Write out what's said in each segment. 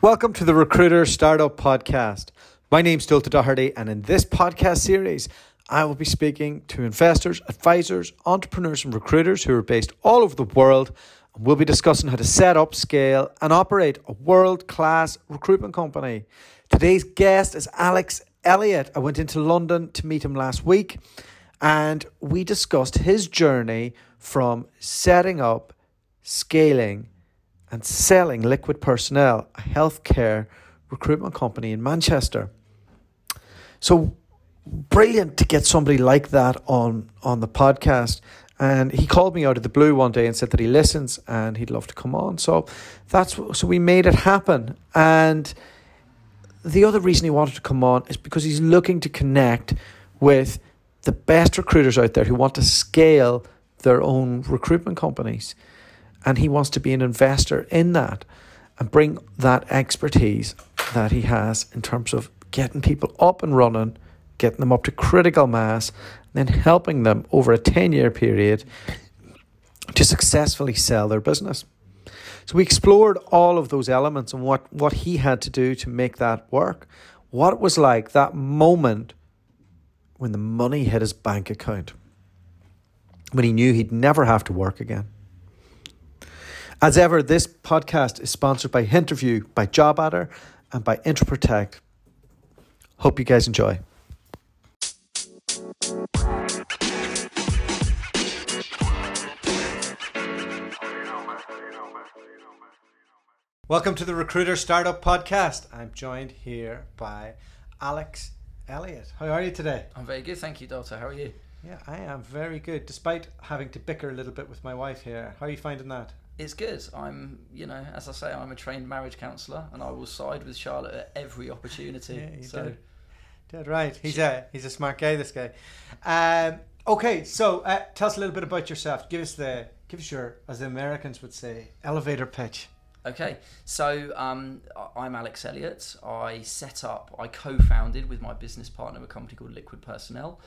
Welcome to the Recruiter Startup Podcast. My name's Dulta Doherty, and in this podcast series, I will be speaking to investors, advisors, entrepreneurs, and recruiters who are based all over the world. And we'll be discussing how to set up, scale, and operate a world class recruitment company. Today's guest is Alex Elliott. I went into London to meet him last week, and we discussed his journey from setting up, scaling, and selling Liquid Personnel, a healthcare recruitment company in Manchester. So brilliant to get somebody like that on on the podcast. And he called me out of the blue one day and said that he listens and he'd love to come on. So that's so we made it happen. And the other reason he wanted to come on is because he's looking to connect with the best recruiters out there who want to scale their own recruitment companies and he wants to be an investor in that and bring that expertise that he has in terms of getting people up and running, getting them up to critical mass, and then helping them over a 10 year period to successfully sell their business. So we explored all of those elements and what, what he had to do to make that work. What it was like that moment when the money hit his bank account, when he knew he'd never have to work again. As ever, this podcast is sponsored by Interview, by JobAdder, and by Interprotect. Hope you guys enjoy. Welcome to the Recruiter Startup Podcast. I'm joined here by Alex Elliott. How are you today? I'm very good, thank you, Doctor. How are you? Yeah, I am very good, despite having to bicker a little bit with my wife here. How are you finding that? It's good. I'm, you know, as I say, I'm a trained marriage counsellor, and I will side with Charlotte at every opportunity. Yeah, you so, did. Dead right. He's a he's a smart guy. This guy. Um, okay, so uh, tell us a little bit about yourself. Give us the give us your, as the Americans would say, elevator pitch. okay, so um, I'm Alex Elliott. I set up, I co-founded with my business partner a company called Liquid Personnel,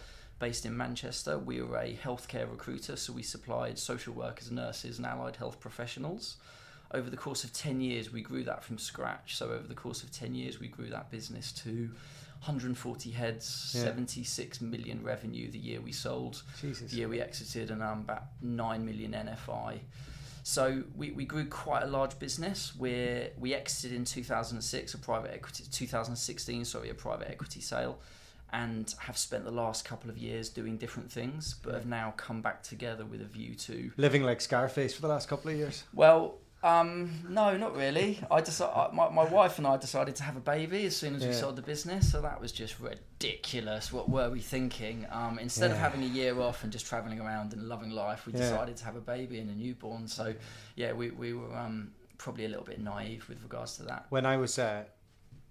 based in Manchester. We were a healthcare recruiter, so we supplied social workers, nurses, and allied health professionals. Over the course of 10 years, we grew that from scratch. So, over the course of 10 years, we grew that business to 140 heads, Yeah. 76 million revenue the year we sold, Jesus. the year we exited, and um, about 9 million NFI. So we, we grew quite a large business. Where we exited in 2006 a private equity 2016 sorry a private equity sale, and have spent the last couple of years doing different things, but have now come back together with a view to Living like Scarface for the last couple of years. well. Um, no, not really. I just my, my wife and I decided to have a baby as soon as we sold the business, so that was just ridiculous. What were we thinking? Um, instead of having a year off and just traveling around and loving life, we Yeah. decided to have a baby and a newborn. So, yeah, we we were um, probably a little bit naive with regards to that. When I was uh,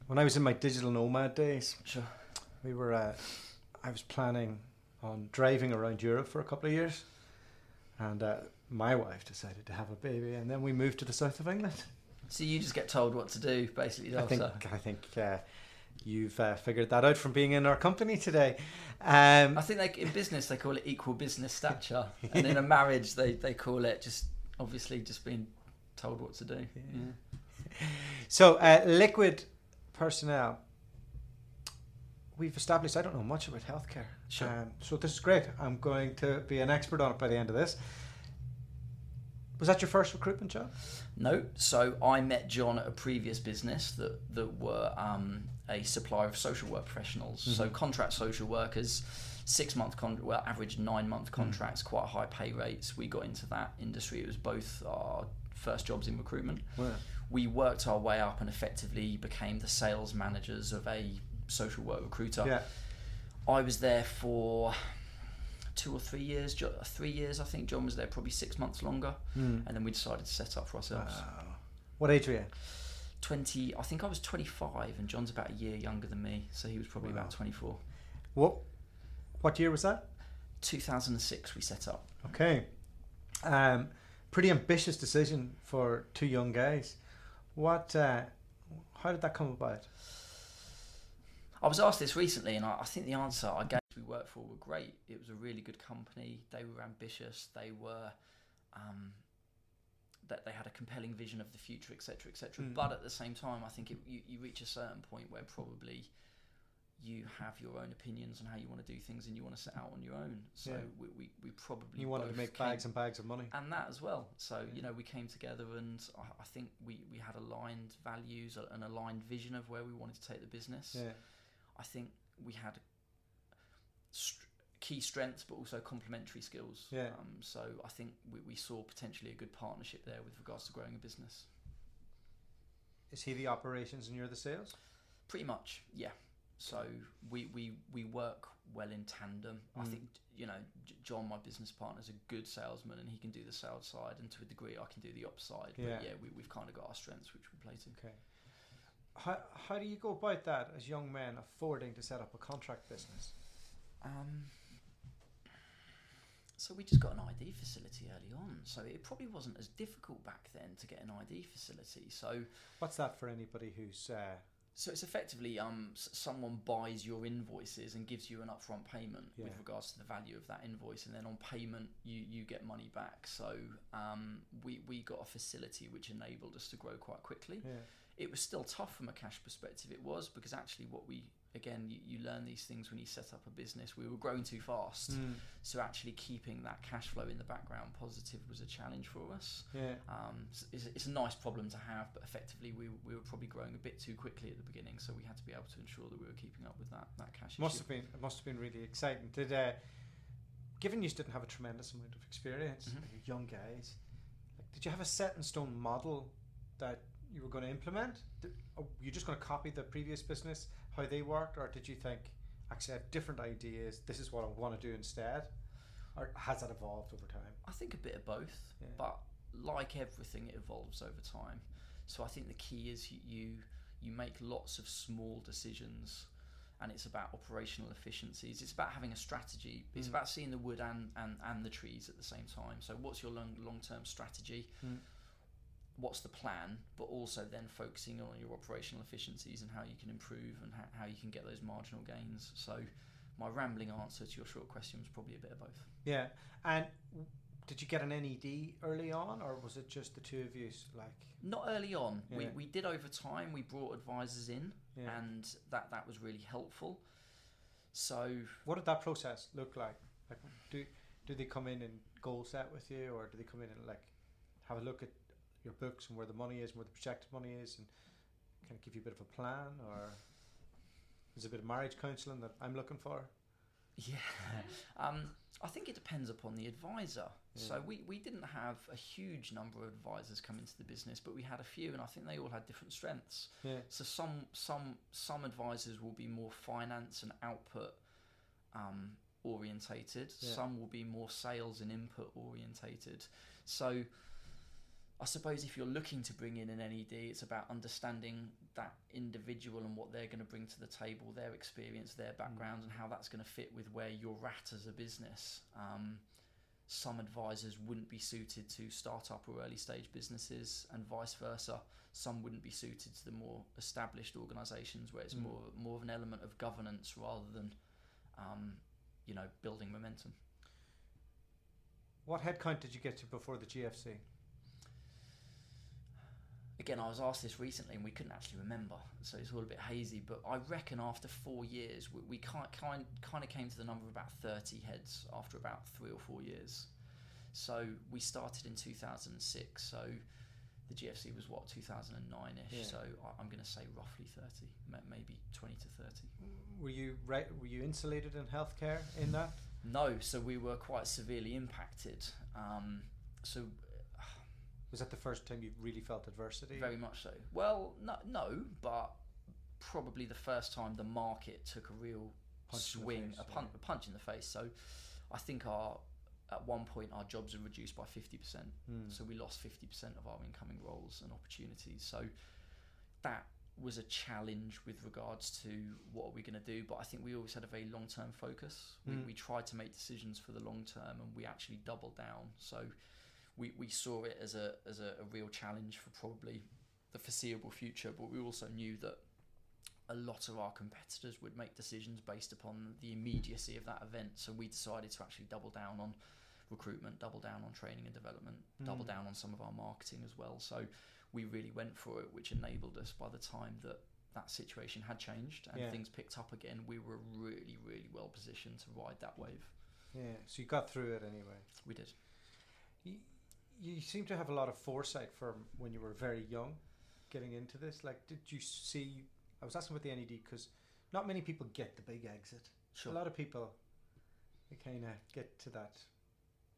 when I was in my digital nomad days, Sure. We were uh, I was planning on driving around Europe for a couple of years, and uh, my wife decided to have a baby, and then we moved to the south of England. So you just get told what to do, basically. I think. I think uh, you've uh, figured that out from being in our company today. Um, I think they, in business they call it equal business stature, and in a marriage they, they call it just obviously just being told what to do. Yeah. so uh, liquid personnel. We've established I don't know much about healthcare. Sure. Um, so this is great. I'm going to be an expert on it by the end of this. Was that your first recruitment job? No, so I met John at a previous business that that were um, a supplier of social work professionals. So contract social workers, six month con- well average nine month contracts, quite high pay rates. We got into that industry. It was both our first jobs in recruitment. Well, We worked our way up and effectively became the sales managers of a social work recruiter. yeah. I was there for two or three years. Jo- Three years, I think. John was there probably six months longer, Hmm. and then we decided to set up for ourselves. Wow. What age were you? 20 i think i was 25 and john's about a year younger than me so he was probably Wow. about 24 What what year was that? 2006 we set up Okay. Um, pretty ambitious decision for two young guys. What? Uh, how did that come about? I was asked this recently and i, I think the answer i gave we worked for were great it was a really good company they were ambitious they were um, that they had a compelling vision of the future, etc., etc. Mm. But at the same time, I think it, you, you reach a certain point where probably you have your own opinions on how you want to do things and you want to set out on your own. So Yeah. we, we, we probably You wanted to make came- bags and bags of money. and that as well. So Yeah. you know, we came together, and I, I think we, we had aligned values, an aligned vision of where we wanted to take the business. Yeah. I think we had st- key strengths, but also complementary skills. Yeah. Um, so I think we, we saw potentially a good partnership there with regards to growing a business. Is he the operations and you're the sales? Pretty much, yeah. So we, we, we work well in tandem. I Mm. think you know John, my business partner, is a good salesman, and he can do the sales side, and to a degree, I can do the ops side. Yeah. But yeah, we, we've kind of got our strengths, which we play to. Okay. How, how do you go about that as young men affording to set up a contract business? Um, so we just got an ID facility early on, so it probably wasn't as difficult back then to get an ID facility. So What's that for anybody who's uh, So it's effectively um, someone buys your invoices and gives you an upfront payment Yeah. with regards to the value of that invoice, and then on payment you, you get money back. So um, we we got a facility which enabled us to grow quite quickly. yeah. It was still tough from a cash perspective. It was because actually what we again you, you learn these things when you set up a business. We were growing too fast, Mm. so actually keeping that cash flow in the background positive was a challenge for us. Yeah. Um, it's, it's a nice problem to have, but effectively we, we were probably growing a bit too quickly at the beginning, so we had to be able to ensure that we were keeping up with that, that cash Must issue. have been it must have been really exciting. Did uh, given you didn't have a tremendous amount of experience, Mhm. young guys, like, did you have a set in stone model that you were going to implement? Did, were you just going to copy the previous business how they worked, or did you think actually I have different ideas? This is what I want to do instead, or has that evolved over time? I think a bit of both, Yeah. but like everything, it evolves over time. So I think the key is you, you make lots of small decisions, and it's about operational efficiencies. It's about having a strategy. It's Mm. about seeing the wood and, and, and the trees at the same time. So what's your long long term strategy? What's the plan, but also then focusing on your operational efficiencies and how you can improve and how, you can get those marginal gains. So, my rambling answer to your short question was probably a bit of both. Yeah, and did you get an NED early on, or was it just the two of you? Like, Not early on. We, we did over time. We brought advisors in, Yeah. and that, that was really helpful. So, what did that process look like? Like, do do they come in and goal set with you, or do they come in and like have a look at your books and where the money is and where the projected money is, and kind of give you a bit of a plan, or is it a bit of marriage counselling that I'm looking for? Yeah, um, I think it depends upon the advisor. So we, we didn't have a huge number of advisors come into the business, but we had a few, and I think they all had different strengths. Yeah, So some some some advisors will be more finance and output um, orientated. Yeah. Some will be more sales and input orientated. So I suppose if you're looking to bring in an NED, it's about understanding that individual and what they're going to bring to the table, their experience, their background, and how that's going to fit with where you're at as a business. Um, some advisors wouldn't be suited to start-up or early stage businesses, and vice versa. Some wouldn't be suited to the more established organisations where it's Mm. more more of an element of governance rather than, um, you know, building momentum. what headcount did you get to before the GFC? Again, I was asked this recently and we couldn't actually remember, so it's all a bit hazy. But I reckon after four years, we, we kind, kind, kind of came to the number of about 30 heads after about three or four years. So we started in 2006, so the GFC was what, 2009 ish. Yeah. So I- I'm going to say roughly 30, maybe 20 to 30. Were you right? Were you insulated in healthcare in that? No, so we were quite severely impacted. Um, so Was that the first time you really felt adversity? Very much so. Well, no, no, but probably the first time the market took a real Punch swing, face, a, punch, yeah. a punch in the face. So, I think our at one point our jobs are reduced by fifty percent. Hmm. So we lost fifty percent of our incoming roles and opportunities. So that was a challenge with regards to what are we going to do. But I think we always had a very long term focus. We, Mm. we tried to make decisions for the long term, and we actually doubled down. So we, we saw it as a as a, a real challenge for probably the foreseeable future. But we also knew that a lot of our competitors would make decisions based upon the immediacy of that event. So we decided to actually double down on recruitment, double down on training and development, double Mm. down on some of our marketing as well. So we really went for it, which enabled us by the time that that situation had changed and Yeah. things picked up again, we were really, really well positioned to ride that wave. Yeah. So you got through it anyway. We did. You, seem to have a lot of foresight from when you were very young, getting into this. Like, did you see? I was asking about the NED because not many people get the big exit. Sure. A lot of people, they kind of get to that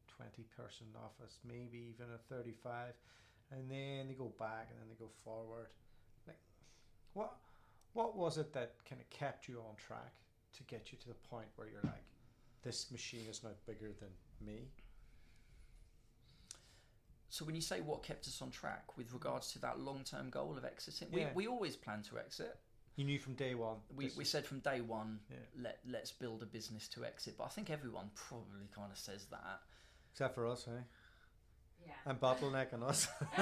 twenty-person office, maybe even a thirty-five, and then they go back and then they go forward. Like, what, what was it that kind of kept you on track to get you to the point where you're like, this machine is now bigger than me? So when you say what kept us on track with regards to that long-term goal of exiting, Yeah. we, we always plan to exit. You knew from day one. We, we said from day one, Yeah. let let's build a business to exit. But I think everyone probably kind of says that. except for us, eh? Yeah. And bottlenecking us.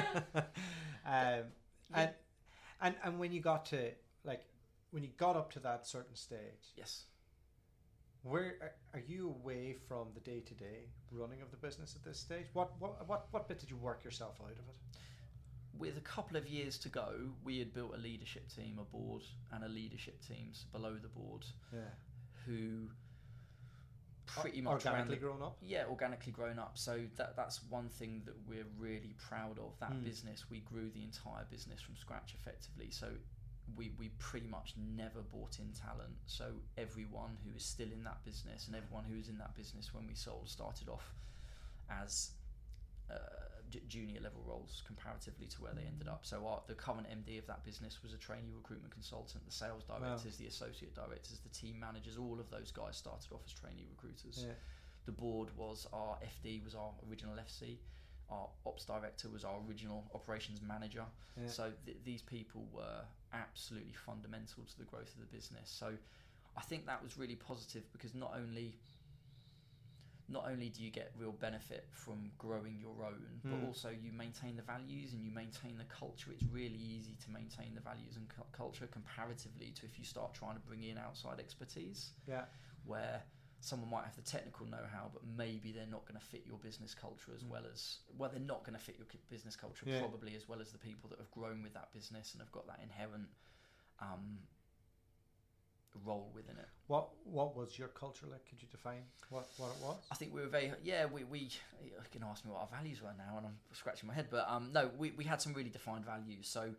um, and and and when you got to like when you got up to that certain stage, Yes. Where are- are you away from the day to day running of the business at this stage? What what what what bit did you work yourself out of it? With a couple of years to go, we had built a leadership team, a board, and a leadership teams below the board Yeah, who pretty much organically the- grown up. Yeah, organically grown up. So that that's one thing that we're really proud of. That Hmm. business, we grew the entire business from scratch effectively. So we we pretty much never bought in talent. So everyone who is still in that business and everyone who was in that business when we sold started off as uh, junior level roles comparatively to where they ended up. So our, the current MD of that business was a trainee recruitment consultant. The sales directors, the associate directors, the team managers, all of those guys started off as trainee recruiters Yeah, the board was our FD was our original FC, our ops director was our original operations manager. yeah. So th- these people were absolutely fundamental to the growth of the business. So I think that was really positive because not only not only do you get real benefit from growing your own, but Mm. also you maintain the values and you maintain the culture. It's really easy to maintain the values and cu- culture comparatively to if you start trying to bring in outside expertise yeah, where someone might have the technical know-how, but maybe they're not going to fit your business culture as Mm. well as well. They're not going to fit your business culture Yeah. probably as well as the people that have grown with that business and have got that inherent um, role within it. What what was your culture like? Could you define what what it was? I think we were very yeah we we you can ask me what our values were now and I'm scratching my head but um no we, we had some really defined values so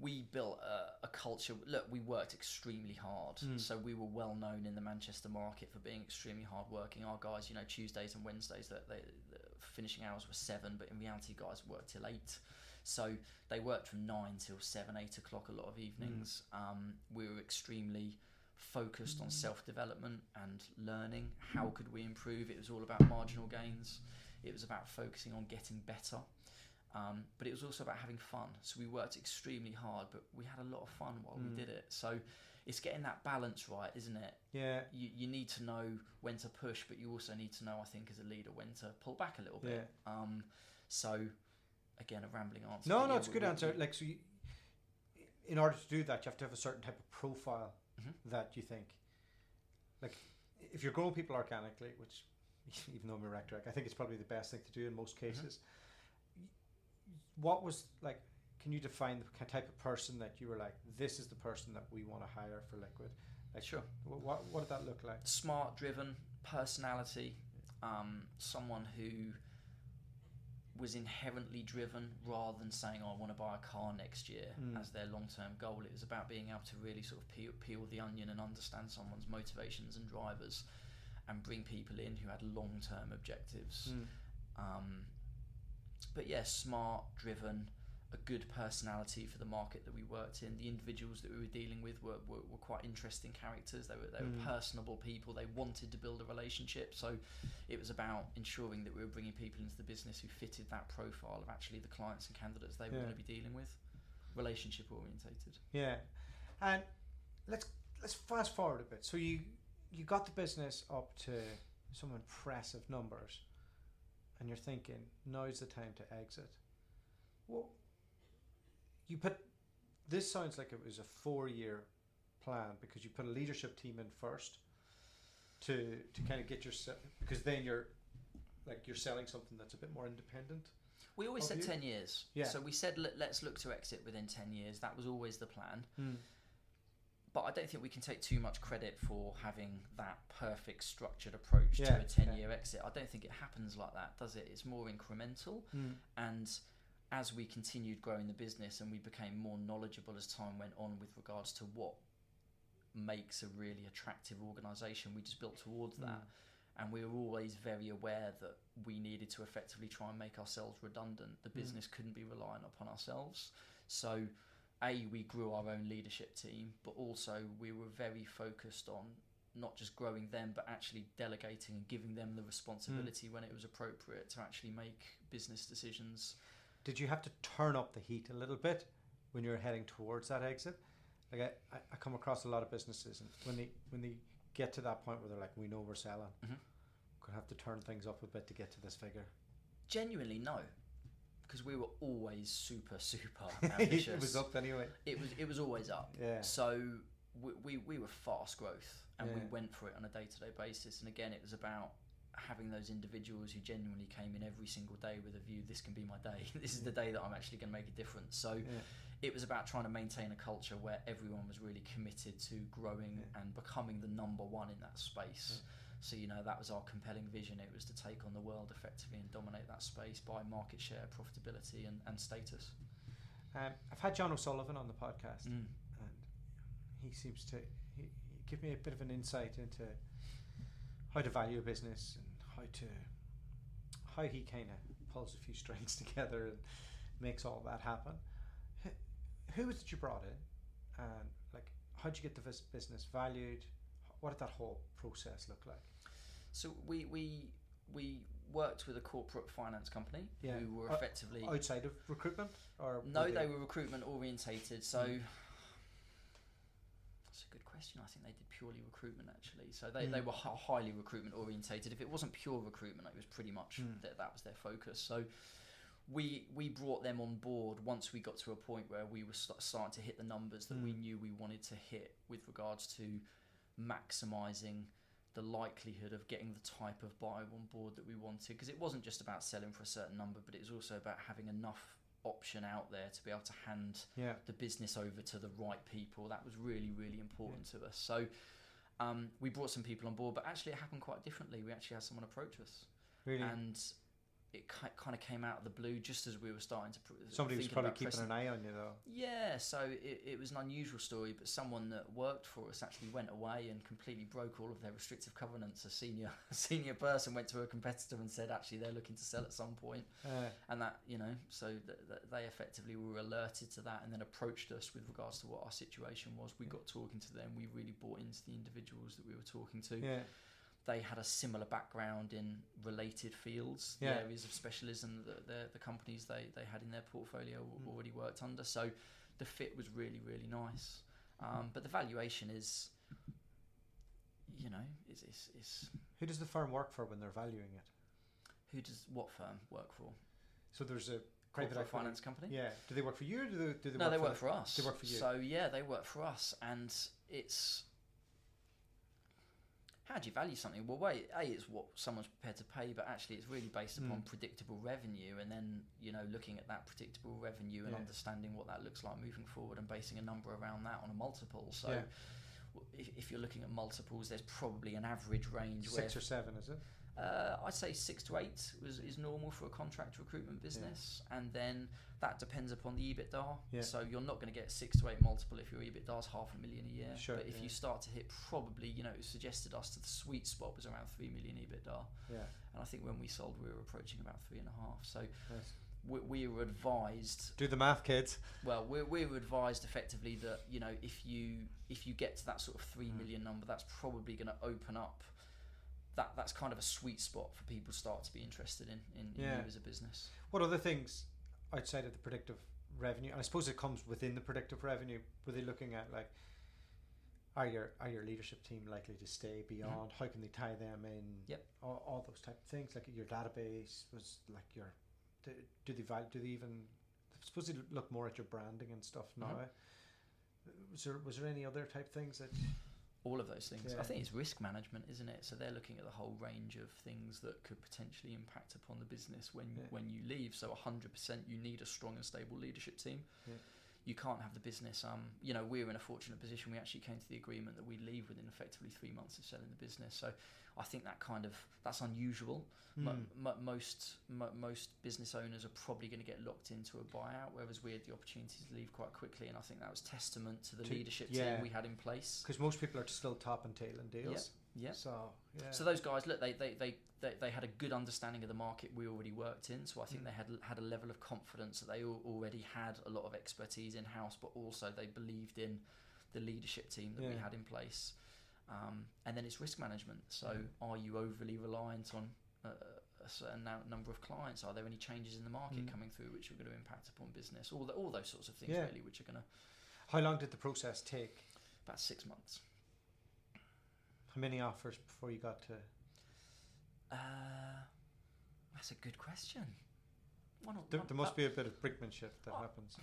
we built a, a culture look we worked extremely hard Mm. so we were well known in the Manchester market for being extremely hard working our guys you know Tuesdays and Wednesdays that they the finishing hours were seven but in reality guys worked till eight so they worked from nine till seven eight o'clock a lot of evenings um, we were extremely focused on self development and learning. How could we improve? It was all about marginal gains. It was about focusing on getting better. Um, but it was also about having fun. So we worked extremely hard, but we had a lot of fun while Mm. we did it. So it's getting that balance right, isn't it? Yeah, You, you need to know when to push, but you also need to know, I think, as a leader, when to pull back a little bit. Yeah. Um, so, again, a rambling answer. No, no, yeah, it's a good we- answer. Like, so you, in order to do that, you have to have a certain type of profile Mhm. that you think, like, if you're growing people organically, which, even though I'm a rector, I think it's probably the best thing to do in most Mm-hmm. What was like? Can you define the type of person that you were like? This is the person that we want to hire for Liquid. Like, Sure. wh- What what did that look like? smart driven personality um, someone who was inherently driven rather than saying oh, I want to buy a car next year Mm. as their long-term goal it was about being able to really sort of peel, peel the onion and understand someone's motivations and drivers and bring people in who had long-term objectives Mm. um, but yeah, smart, driven, a good personality for the market that we worked in. The individuals that we were dealing with were, were, were quite interesting characters. They were they were Mm. personable people. They wanted to build a relationship. So it was about ensuring that we were bringing people into the business who fitted that profile of actually the clients and candidates they were Yeah. going to be dealing with. Relationship orientated. Yeah, and let's let's fast forward a bit. So you you got the business up to some impressive numbers, and you're thinking now's the time to exit. Well, you put this sounds like it was a four year plan because you put a leadership team in first to to kind of get yourself because then you're like you're selling something that's a bit more independent. We always said you? 10 years. Yeah. So we said let, let's look to exit within 10 years. That was always the plan. Hmm. But I don't think we can take too much credit for having that perfect structured approach Yeah, to a 10 year exit. I don't think it happens like that, does it? It's more incremental. Hmm. And as we continued growing the business and we became more knowledgeable as time went on with regards to what makes a really attractive organisation, we just built towards that. Mm. And we were always very aware that we needed to effectively try and make ourselves redundant. The business couldn't be reliant upon ourselves. So, A, we grew our own leadership team, but also we were very focused on not just growing them, but actually delegating and giving them the responsibility when it was appropriate to actually make business decisions. Did you have to turn up the heat a little bit when you're heading towards that exit? Like I, I- come across a lot of businesses, and when they when they get to that point where they're like, we know we're selling, Mhm. gonna have to turn things up a bit to get to this figure. Genuinely, no, because we were always super, super ambitious. it was up anyway. It was. It was always up. Yeah. So we, we, we were fast growth, and we went for it on a day to day basis. And again, it was about having those individuals who genuinely came in every single day with a view this can be my day this is the day that i'm actually going to make a difference so Yeah. it was about trying to maintain a culture where everyone was really committed to growing Yeah. and becoming the number one in that space so you know that was our compelling vision it was to take on the world effectively and dominate that space by market share profitability and, and status Um, I've had John O'Sullivan on the podcast, Mm. and he seems to he, he give me a bit of an insight into how to value a business and how to how he kind of pulls a few strings together and makes all that happen. Who, was it you brought in, and like how did you get the business valued? What did that whole process look like? So we we we worked with a corporate finance company Yeah. who were effectively Outside of recruitment, or no, were they were recruitment orientated. So Mm. that's a good question. I think they did purely recruitment actually. So they, Mm. they were hi- highly recruitment orientated. If it wasn't pure recruitment, it was pretty much Mm. that that was their focus. So we we brought them on board once we got to a point where we were st- starting to hit the numbers that we Mm. knew we wanted to hit with regards to maximizing the likelihood of getting the type of buyer on board that we wanted because it wasn't just about selling for a certain number but it was also about having enough option out there to be able to hand yeah. the business over to the right people. That was really really important to us. So um, we brought some people on board but actually it happened quite differently. We actually had someone approach us. Really, and it kind of came out of the blue just as we were starting to pr- somebody was probably keeping an eye on you though. yeah, so it, it was an unusual story, but someone that worked for us actually went away and completely broke all of their restrictive covenants. A senior a senior person went to a competitor and said actually they're looking to sell at some point, Uh, and that you know, so th- th- they effectively were alerted to that and then approached us with regards to what our situation was. We got talking to them. We really bought into the individuals that we were talking to yeah. They had a similar background in related fields, Yeah. the areas of specialism that the, the companies they, they had in their portfolio Mm. already worked under. So the fit was really, really nice. Um, but the valuation is, you know, is, is, is Who does the firm work for when they're valuing it? who does what firm work for? So there's a private Corporate equity- finance company? Yeah. Do they work for you? Or do they, do they no, work they for work for us. They work for you. So yeah, they work for us, and it's how do you value something? Well, wait, a it's what someone's prepared to pay, but actually it's really based upon Mm. predictable revenue, and then you know looking at that predictable revenue and Yeah. understanding what that looks like moving forward, and basing a number around that on a multiple. So. Yeah. If, if you're looking at multiples, there's probably an average range Six where or seven, is it? Uh, I'd say six to eight was, is normal for a contract recruitment business, and then that depends upon the EBITDA. Yeah. So you're not going to get six to eight multiple if your EBITDA is half a million a year. Sure, but if yeah. you start to hit probably, you know, it suggested us to the sweet spot was around three million EBITDA, Yeah. and I think when we sold we were approaching about three and a half. So Nice. we, we were advised Do the math, kids. well, we, we were advised effectively that you know if you if you get to that sort of three Mm. million number, that's probably going to open up. That that's kind of a sweet spot for people to start to be interested in in, in Yeah. you as a business. What other things outside of the predictive revenue? And I suppose it comes within the predictive revenue. Were they looking at like, are your are your leadership team likely to stay beyond? How can they tie them in? Mm-hmm. Yep. All, all those type of things. Like your database was like your. Do, do they value? Do they even? I suppose they look more at your branding and stuff now. Mhm. Was there was there any other type things that? All of those things. Yeah. I think it's risk management, isn't it? So they're looking at the whole range of things that could potentially impact upon the business when Yeah. when you leave. So 100%, you need a strong and stable leadership team. Yeah. You can't have the business. Um, you know, we're in a fortunate position. We actually came to the agreement that we leave within effectively three months of selling the business. So I think that kind of that's unusual. Mo- Mm. mo- most mo- most business owners are probably going to get locked into a buyout, whereas we had the opportunity to leave quite quickly, and I think that was testament to the To- leadership yeah. team we had in place. Because most people are still top and tailing deals. Yeah. So yeah. So those guys, look, they, they, they, they, they had a good understanding of the market we already worked in. So I think Mm. they had had a level of confidence that they al- already had a lot of expertise in house, but also they believed in the leadership team that we had in place. Um, and then it's risk management. So Mm. are you overly reliant on a, a certain number of clients? Are there any changes in the market Mm. coming through which are going to impact upon business? All the, all those sorts of things Yeah. really, which are going to How long did the process take? about six months. How many offers before you got to? Uh, that's a good question. One, or- There, one- there must uh, be a bit of brickmanship that Oh. happens.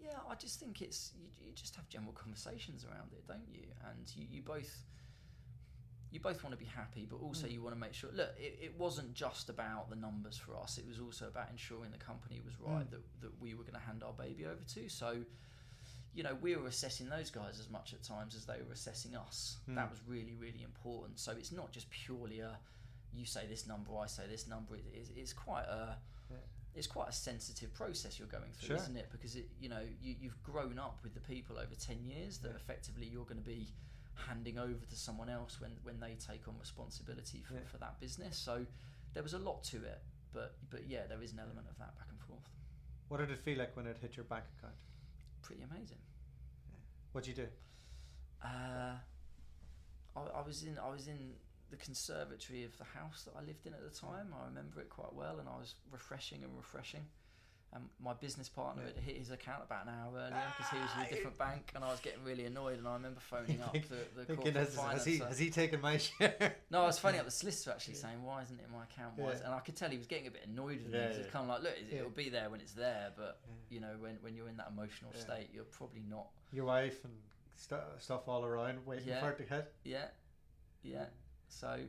Yeah, I just think it's you, you just have general conversations around it, don't you? And you, you both you both want to be happy, but also Mm. you want to make sure. Look, it, it wasn't just about the numbers for us; it was also about ensuring the company was right Mm. that that we were going to hand our baby over to. So, you know, we were assessing those guys as much at times as they were assessing us. Mm. That was really really important. So it's not just purely a you say this number, I say this number. It, it's, it's quite a Yeah. it's quite a sensitive process you're going through, Sure. isn't it? Because it, you know you, you've grown up with the people over ten years that Yeah. effectively you're going to be handing over to someone else when, when they take on responsibility for, Yeah. for that business. So there was a lot to it, but but yeah, there is an element of that back and forth. What did it feel like when it hit your bank account? Pretty amazing. What'd you do? Uh, I, I was in I was in the conservatory of the house that I lived in at the time. I remember it quite well, and I was refreshing and refreshing. And my business partner had hit his account about an hour earlier because he was in a ah, different bank, and I was getting really annoyed. And I remember phoning up the, the corporate has, has he has he taken my share? No, I was phoning up the solicitor actually Yeah. saying, "Why isn't it in my account?" Why Yeah. And I could tell he was getting a bit annoyed with me. Yeah, yeah. It's kind of like, look, it'll be there when it's there, but you know, when when you're in that emotional state, you're probably not Your wife and stu- stuff all around waiting for it to hit, Yeah, yeah. So,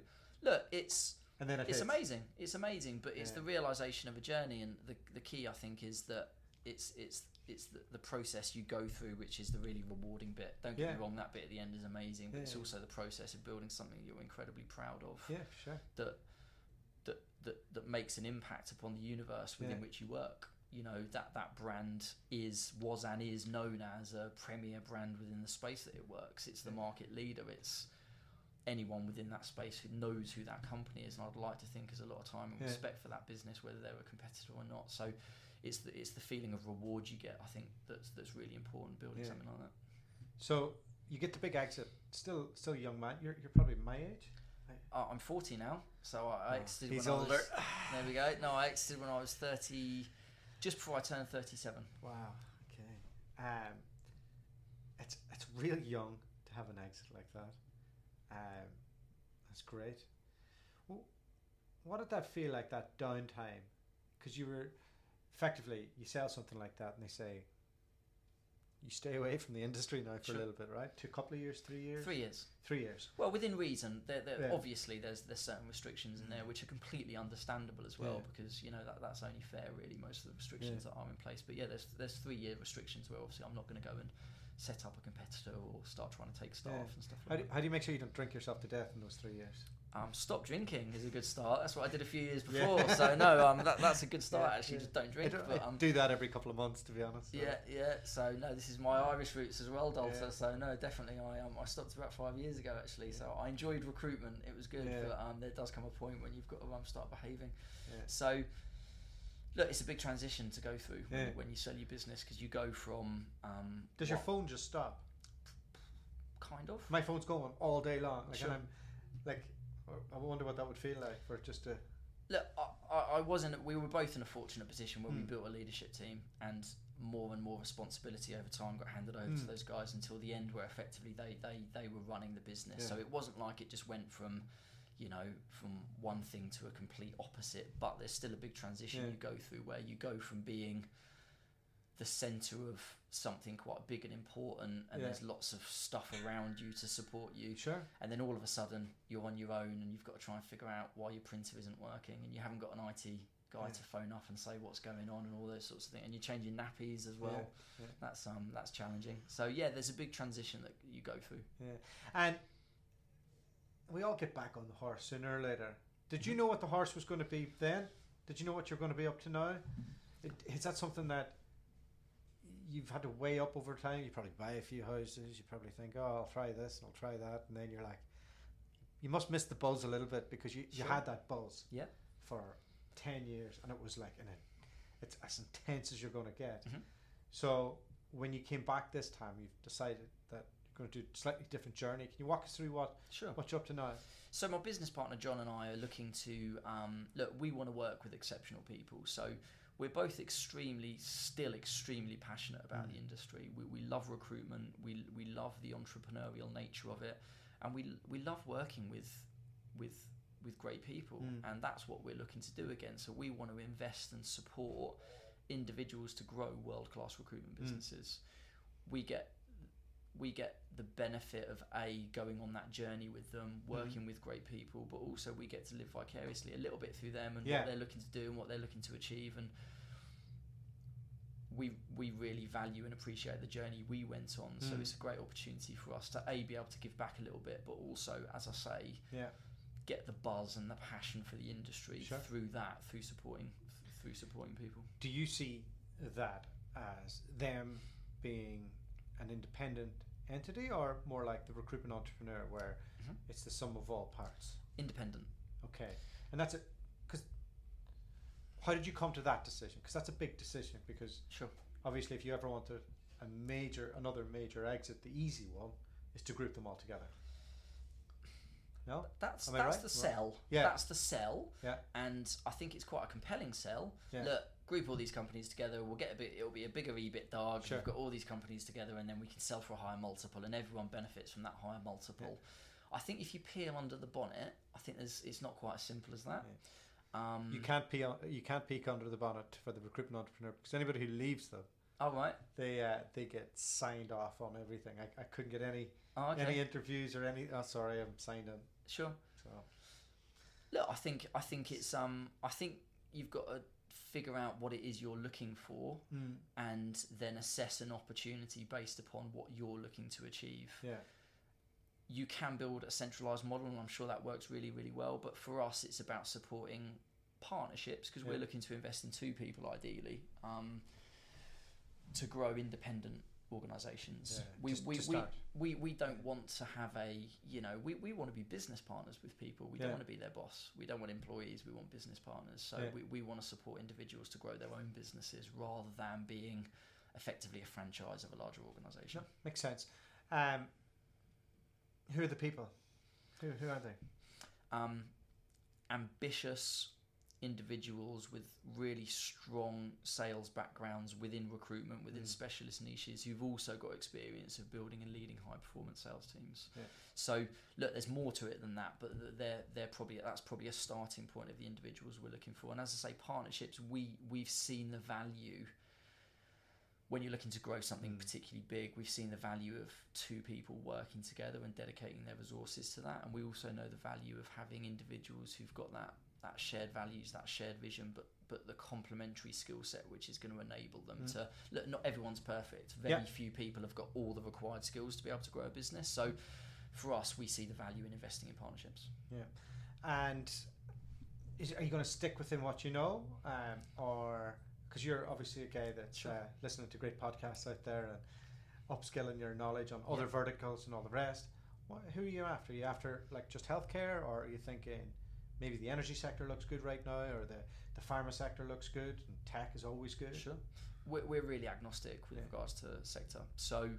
look, it's and then it it's amazing. It's amazing, but it's Yeah. the realization of a journey, and the the key I think is that it's it's it's the, the process you go through, which is the really rewarding bit. Don't get Yeah. me wrong, that bit at the end is amazing, but Yeah, it's also the process of building something you're incredibly proud of. Yeah, sure. That that that that makes an impact upon the universe within which you work. You know that that brand is was and is known as a premier brand within the space that it works. It's the market leader. It's anyone within that space who knows who that company is, and I'd like to think there's a lot of time and Yeah. respect for that business, whether they're a competitor or not. So, it's the it's the feeling of reward you get. I think that's that's really important building Yeah. something like that. So you get the big exit. Still, still young man. You're you're probably my age. Uh, I'm 40 now, so I, I Oh, exited he's when older. I was. There we go. No, I exited when I was 30, just before I turned 37. Wow. Okay. Um, it's it's real young to have an exit like that. Um, that's great. Well, what did that feel like that downtime? Because you were effectively you sell something like that, and they say you stay away from the industry now for Sure. a little bit, right? To a couple of years, three years, Three years. three years. Well, within reason. There, there, Yeah. Obviously, there's there's certain restrictions in there which are completely understandable as well Yeah. because you know that that's only fair, really. Most of the restrictions Yeah. that are in place, but yeah, there's there's three year restrictions where obviously I'm not going to go and set up a competitor or start trying to take staff Yeah. and stuff How like do, that. how do you make sure you don't drink yourself to death in those three years? Um, stop drinking is a good start. That's what I did a few years before. So no, um, that, that's a good start Yeah, actually. yeah. Just don't drink. don't- but I um, do that every couple of months, to be honest. so- Yeah, yeah. So no, this is my Irish roots as well. Yeah. So no, definitely, I um, I stopped about five years ago actually. So I enjoyed recruitment; it was good. Yeah. But um, there does come a point when you've got to um, start behaving. Yeah. So look, it's a big transition to go through when, Yeah. when you sell your business because you go from um, Does your phone just stop? kind of My phone's going all day long. Like, Sure. and I'm like, I wonder what that would feel like for just a. look, I, I wasn't. We were both in a fortunate position where we Hmm. built a leadership team, and more and more responsibility over time got handed over to Hmm. those guys until the end, where effectively they they they were running the business. So it wasn't like it just went from, you know, from one thing to a complete opposite. But there's still a big transition Yeah. you go through where you go from being the center of something quite big and important and Yeah. there's lots of stuff around you to support you Sure. and then all of a sudden you're on your own and you've got to try and figure out why your printer isn't working and you haven't got an IT guy Yeah. to phone up and say what's going on and all those sorts of things and you're changing nappies as well Yeah, yeah. that's um that's challenging so yeah there's a big transition that you go through Yeah. And we all get back on the horse sooner or later. Did you know what the horse was going to be then? Did you know what you're going to be up to now? It- Is that something that you've had to weigh up over time? You probably buy a few houses. You probably think, oh, I'll try this and I'll try that. And then you're like, you must miss the buzz a little bit because you, you Sure. had that buzz yeah for 10 years and it was like, in a, it's as intense as you're going to get. Mhm. So when you came back this time, you've decided going to do a slightly different journey. Can you walk us through what, sure what you're up to now? So my business partner John and I are looking to um, look. We want to work with exceptional people. So we're both extremely, still extremely passionate about Mm. the industry. We, we love recruitment. We we love the entrepreneurial nature of it, and we we love working with with with great people. Mm. And that's what we're looking to do again. So we want to invest and support individuals to grow world class recruitment Mm. businesses. We get we get the benefit of a going on that journey with them, working with great people, but also we get to live vicariously a little bit through them and Yeah. what they're looking to do and what they're looking to achieve and we we really value and appreciate the journey we went on. So Mm. it's a great opportunity for us to a be able to give back a little bit, but also, as I say, Yeah. get the buzz and the passion for the industry Sure. through that, through supporting through supporting people. Do you see that as them being an independent entity or more like the recruitment entrepreneur where Mhm. it's the sum of all parts? Independent. Okay. And that's it. Because how did you come to that decision? Because that's a big decision. Because Sure. obviously, if you ever want to, a major, another major exit, the easy one is to group them all together. No? That's that's right? the sell. Yeah. That's the sell. Yeah. And I think it's quite a compelling sell. Yeah. Look, group all these companies together. We'll get a bit. It'll be a bigger EBITDA. Sure. We've got all these companies together, and then we can sell for a higher multiple, and everyone benefits from that higher multiple. I think if you peel under the bonnet, I think there's it's not quite as simple as that. Um, You can't peek, you can't peek under the bonnet for the recruitment entrepreneur because anybody who leaves them, all right. they uh, they get signed off on everything. I, I couldn't get any Oh, okay. any interviews or any. Oh, sorry, I'm signed in. Sure. So Look, I think I think it's um I think you've got to figure out what it is you're looking for and then assess an opportunity based upon what you're looking to achieve. yeah, You can build a centralized model and I'm sure that works really really well, but for us it's about supporting partnerships because Yeah. we're looking to invest in two people ideally um, to grow independent organizations. Yeah, we, just we, to we, we we don't want to have a you know we, we want to be business partners with people we don't Yeah. want to be their boss we don't want employees we want business partners so we, we want to support individuals to grow their own businesses rather than being effectively a franchise of a larger organization no, makes sense. Um, who are the people? Who who are they? um, ambitious individuals with really strong sales backgrounds within recruitment within Mm. specialist niches who've also got experience of building and leading high performance sales teams Yeah. so look there's more to it than that but they're they're probably that's probably a starting point of the individuals we're looking for and as i say partnerships we we've seen the value when you're looking to grow something Mm. particularly big, we've seen the value of two people working together and dedicating their resources to that. And we also know the value of having individuals who've got that, that shared values, that shared vision, but but the complementary skill set which is going to enable them Mm. to look. Not everyone's perfect. Very Yeah. few people have got all the required skills to be able to grow a business. So for us, we see the value in investing in partnerships. Yeah, and is, are you going to stick within what you know, um, or because you're obviously a guy that's Sure. uh, listening to great podcasts out there and upskilling your knowledge on other Yeah. verticals and all the rest? What, who are you after? Are you after like just healthcare, or are you thinking maybe the energy sector looks good right now, or the the pharma sector looks good, and tech is always good? Sure. We're, we're really agnostic with Yeah. regards to sector. So,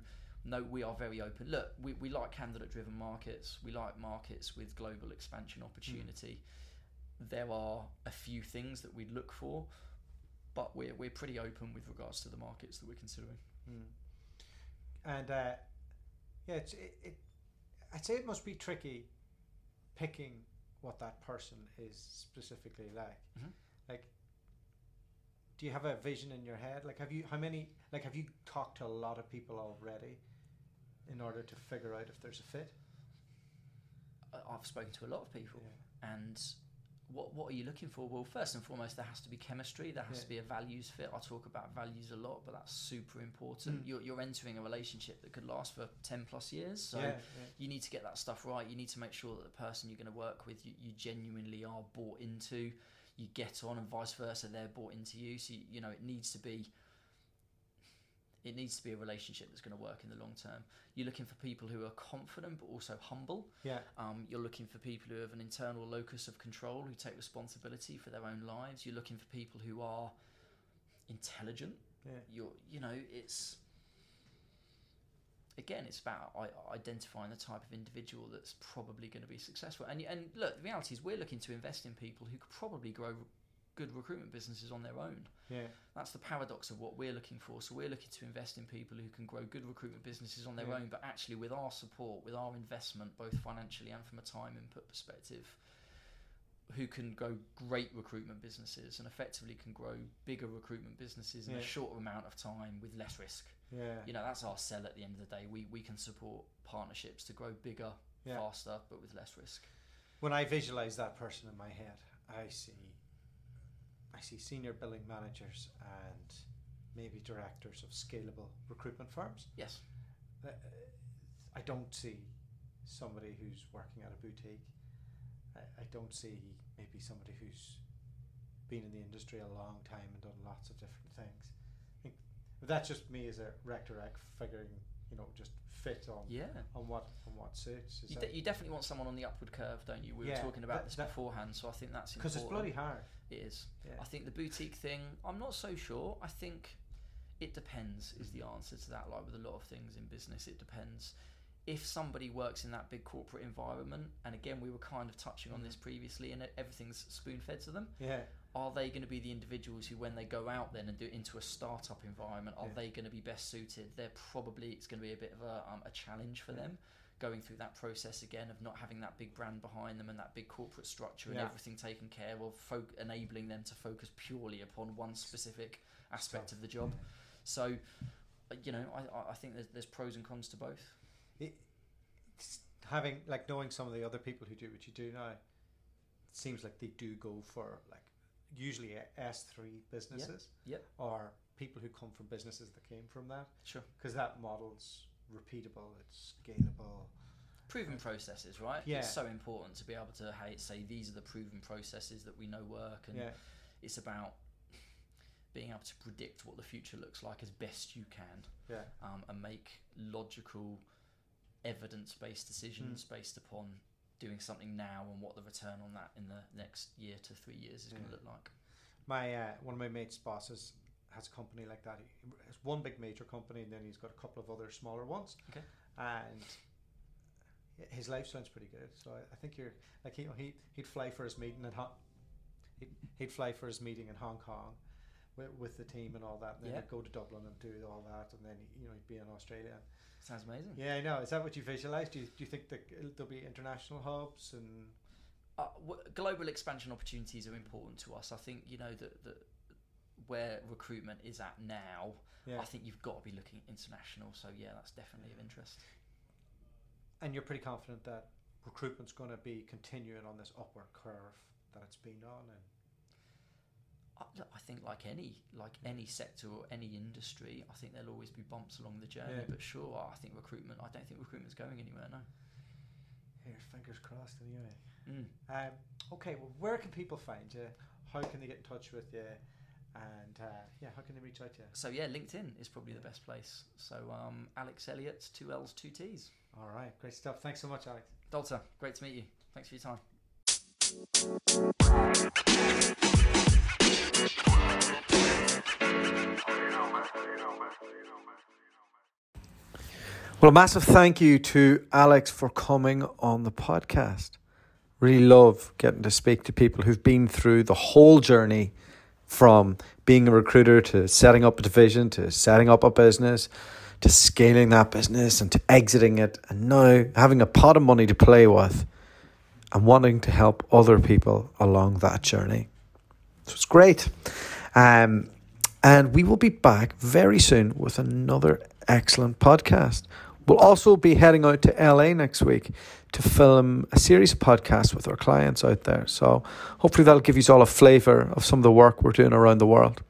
no, we are very open. Look, we, we like candidate driven markets. We like markets with global expansion opportunity. There are a few things that we'd look for, but we're, we're pretty open with regards to the markets that we're considering. Mm. And uh, yeah, it's, it, it, I'd say it must be tricky picking what that person is specifically like. Mhm. Like, do you have a vision in your head? Like, have you how many? Like, have you talked to a lot of people already in order to figure out if there's a fit? I've spoken to a lot of people, and what what are you looking for? Well, first and foremost, there has to be chemistry. There has Yeah. to be a values fit. I talk about values a lot, but that's super important. Mm. You're you're entering a relationship that could last for ten plus years, so yeah, you need to get that stuff right. You need to make sure that the person you're going to work with, you, you genuinely are bought into. You get on, and vice versa, they're bought into you. So you, you know it needs to be. It needs to be a relationship that's going to work in the long term. You're looking for people who are confident but also humble. yeah, Um, you're looking for people who have an internal locus of control, who take responsibility for their own lives. You're looking for people who are intelligent. yeah, You're, you know, it's again, it's about identifying the type of individual that's probably going to be successful. And and look, the reality is we're looking to invest in people who could probably grow good recruitment businesses on their own. yeah, That's the paradox of what we're looking for. So we're looking to invest in people who can grow good recruitment businesses on their Yeah. own, but actually with our support, with our investment, both financially and from a time input perspective, who can grow great recruitment businesses and effectively can grow bigger recruitment businesses in Yeah. a shorter amount of time with less risk. yeah, You know, that's our sell at the end of the day. We we can support partnerships to grow bigger, Yeah. faster, but with less risk. When I visualize that person in my head, I see, I see senior billing managers and maybe directors of scalable recruitment firms. Yes. Uh, I don't see somebody who's working at a boutique. I, I don't see maybe somebody who's been in the industry a long time and done lots of different things. I think that's just me as a rec rec figuring, you know, just fit on Yeah. on what on what suits. Is You, de- you definitely want someone on the upward curve, don't you? We Yeah, were talking about that- this that- beforehand, so I think that's because it's bloody hard. It is. Yeah. I think the boutique thing, I'm not so sure. I think it depends, is the mm. answer to that. Like with a lot of things in business, it depends. If somebody works in that big corporate environment, and again, we were kind of touching on mm. this previously, and everything's spoon fed to them, Yeah, are they going to be the individuals who, when they go out then and do it into a startup environment, are Yeah. they going to be best suited? They're probably, it's going to be a bit of a, um, a challenge for Yeah. them going through that process again of not having that big brand behind them and that big corporate structure and Yeah. everything taken care of, fo- enabling them to focus purely upon one specific aspect of the job. So, you know, I- I, I think there's, there's pros and cons to both. it, having like knowing some of the other people who do what you do now, it seems like they do go for like usually SThree businesses, Yep. or people who come from businesses that came from that, Sure. because that model's repeatable, it's scalable. Proven processes, right? Yeah. It's so important to be able to hey, say these are the proven processes that we know work and Yeah, it's about being able to predict what the future looks like as best you can yeah, um, and make logical evidence-based decisions based upon doing something now and what the return on that in the next year to three years is going to look like my uh, one of my mates' bosses has a company like that. He has one big major company, and then he's got a couple of other smaller ones. Okay. And his life sounds pretty good. So I, I think you're like he he he'd fly for his meeting Hong, he'd, he'd fly for his meeting in Hong Kong. With, with the team and all that, and then Yeah. he'd go to Dublin and do all that, and then you know he'd be in Australia. Sounds amazing Yeah, I know. Is that what you visualize? Do you, do you think that there'll be international hubs and uh, w- global expansion opportunities are important to us I think you know that that where recruitment is at now yeah? I think you've got to be looking international so yeah that's definitely of interest And you're pretty confident that recruitment's going to be continuing on this upward curve that it's been on, and I, look, I think like any like any sector or any industry, I think there'll always be bumps along the journey. Yeah. But sure, I think recruitment. I don't think recruitment's going anywhere. No. here, fingers crossed. Anyway, Mm. um, okay. Well, where can people find you? How can they get in touch with you? And uh, yeah, how can they reach out to you? So yeah, LinkedIn is probably the best place. So um, Alex Elliott, two L's, two T's. All right, great stuff. Thanks so much, Alex. Dolta, great to meet you. Thanks for your time. Well, a massive thank you to Alex for coming on the podcast. Really love getting to speak to people who've been through the whole journey from being a recruiter to setting up a division to setting up a business to scaling that business and to exiting it and now having a pot of money to play with and wanting to help other people along that journey. So it's great. Um, And we will be back very soon with another excellent podcast. We'll also be heading out to LA next week to film a series of podcasts with our clients out there. So hopefully that'll give you all a flavour of some of the work we're doing around the world.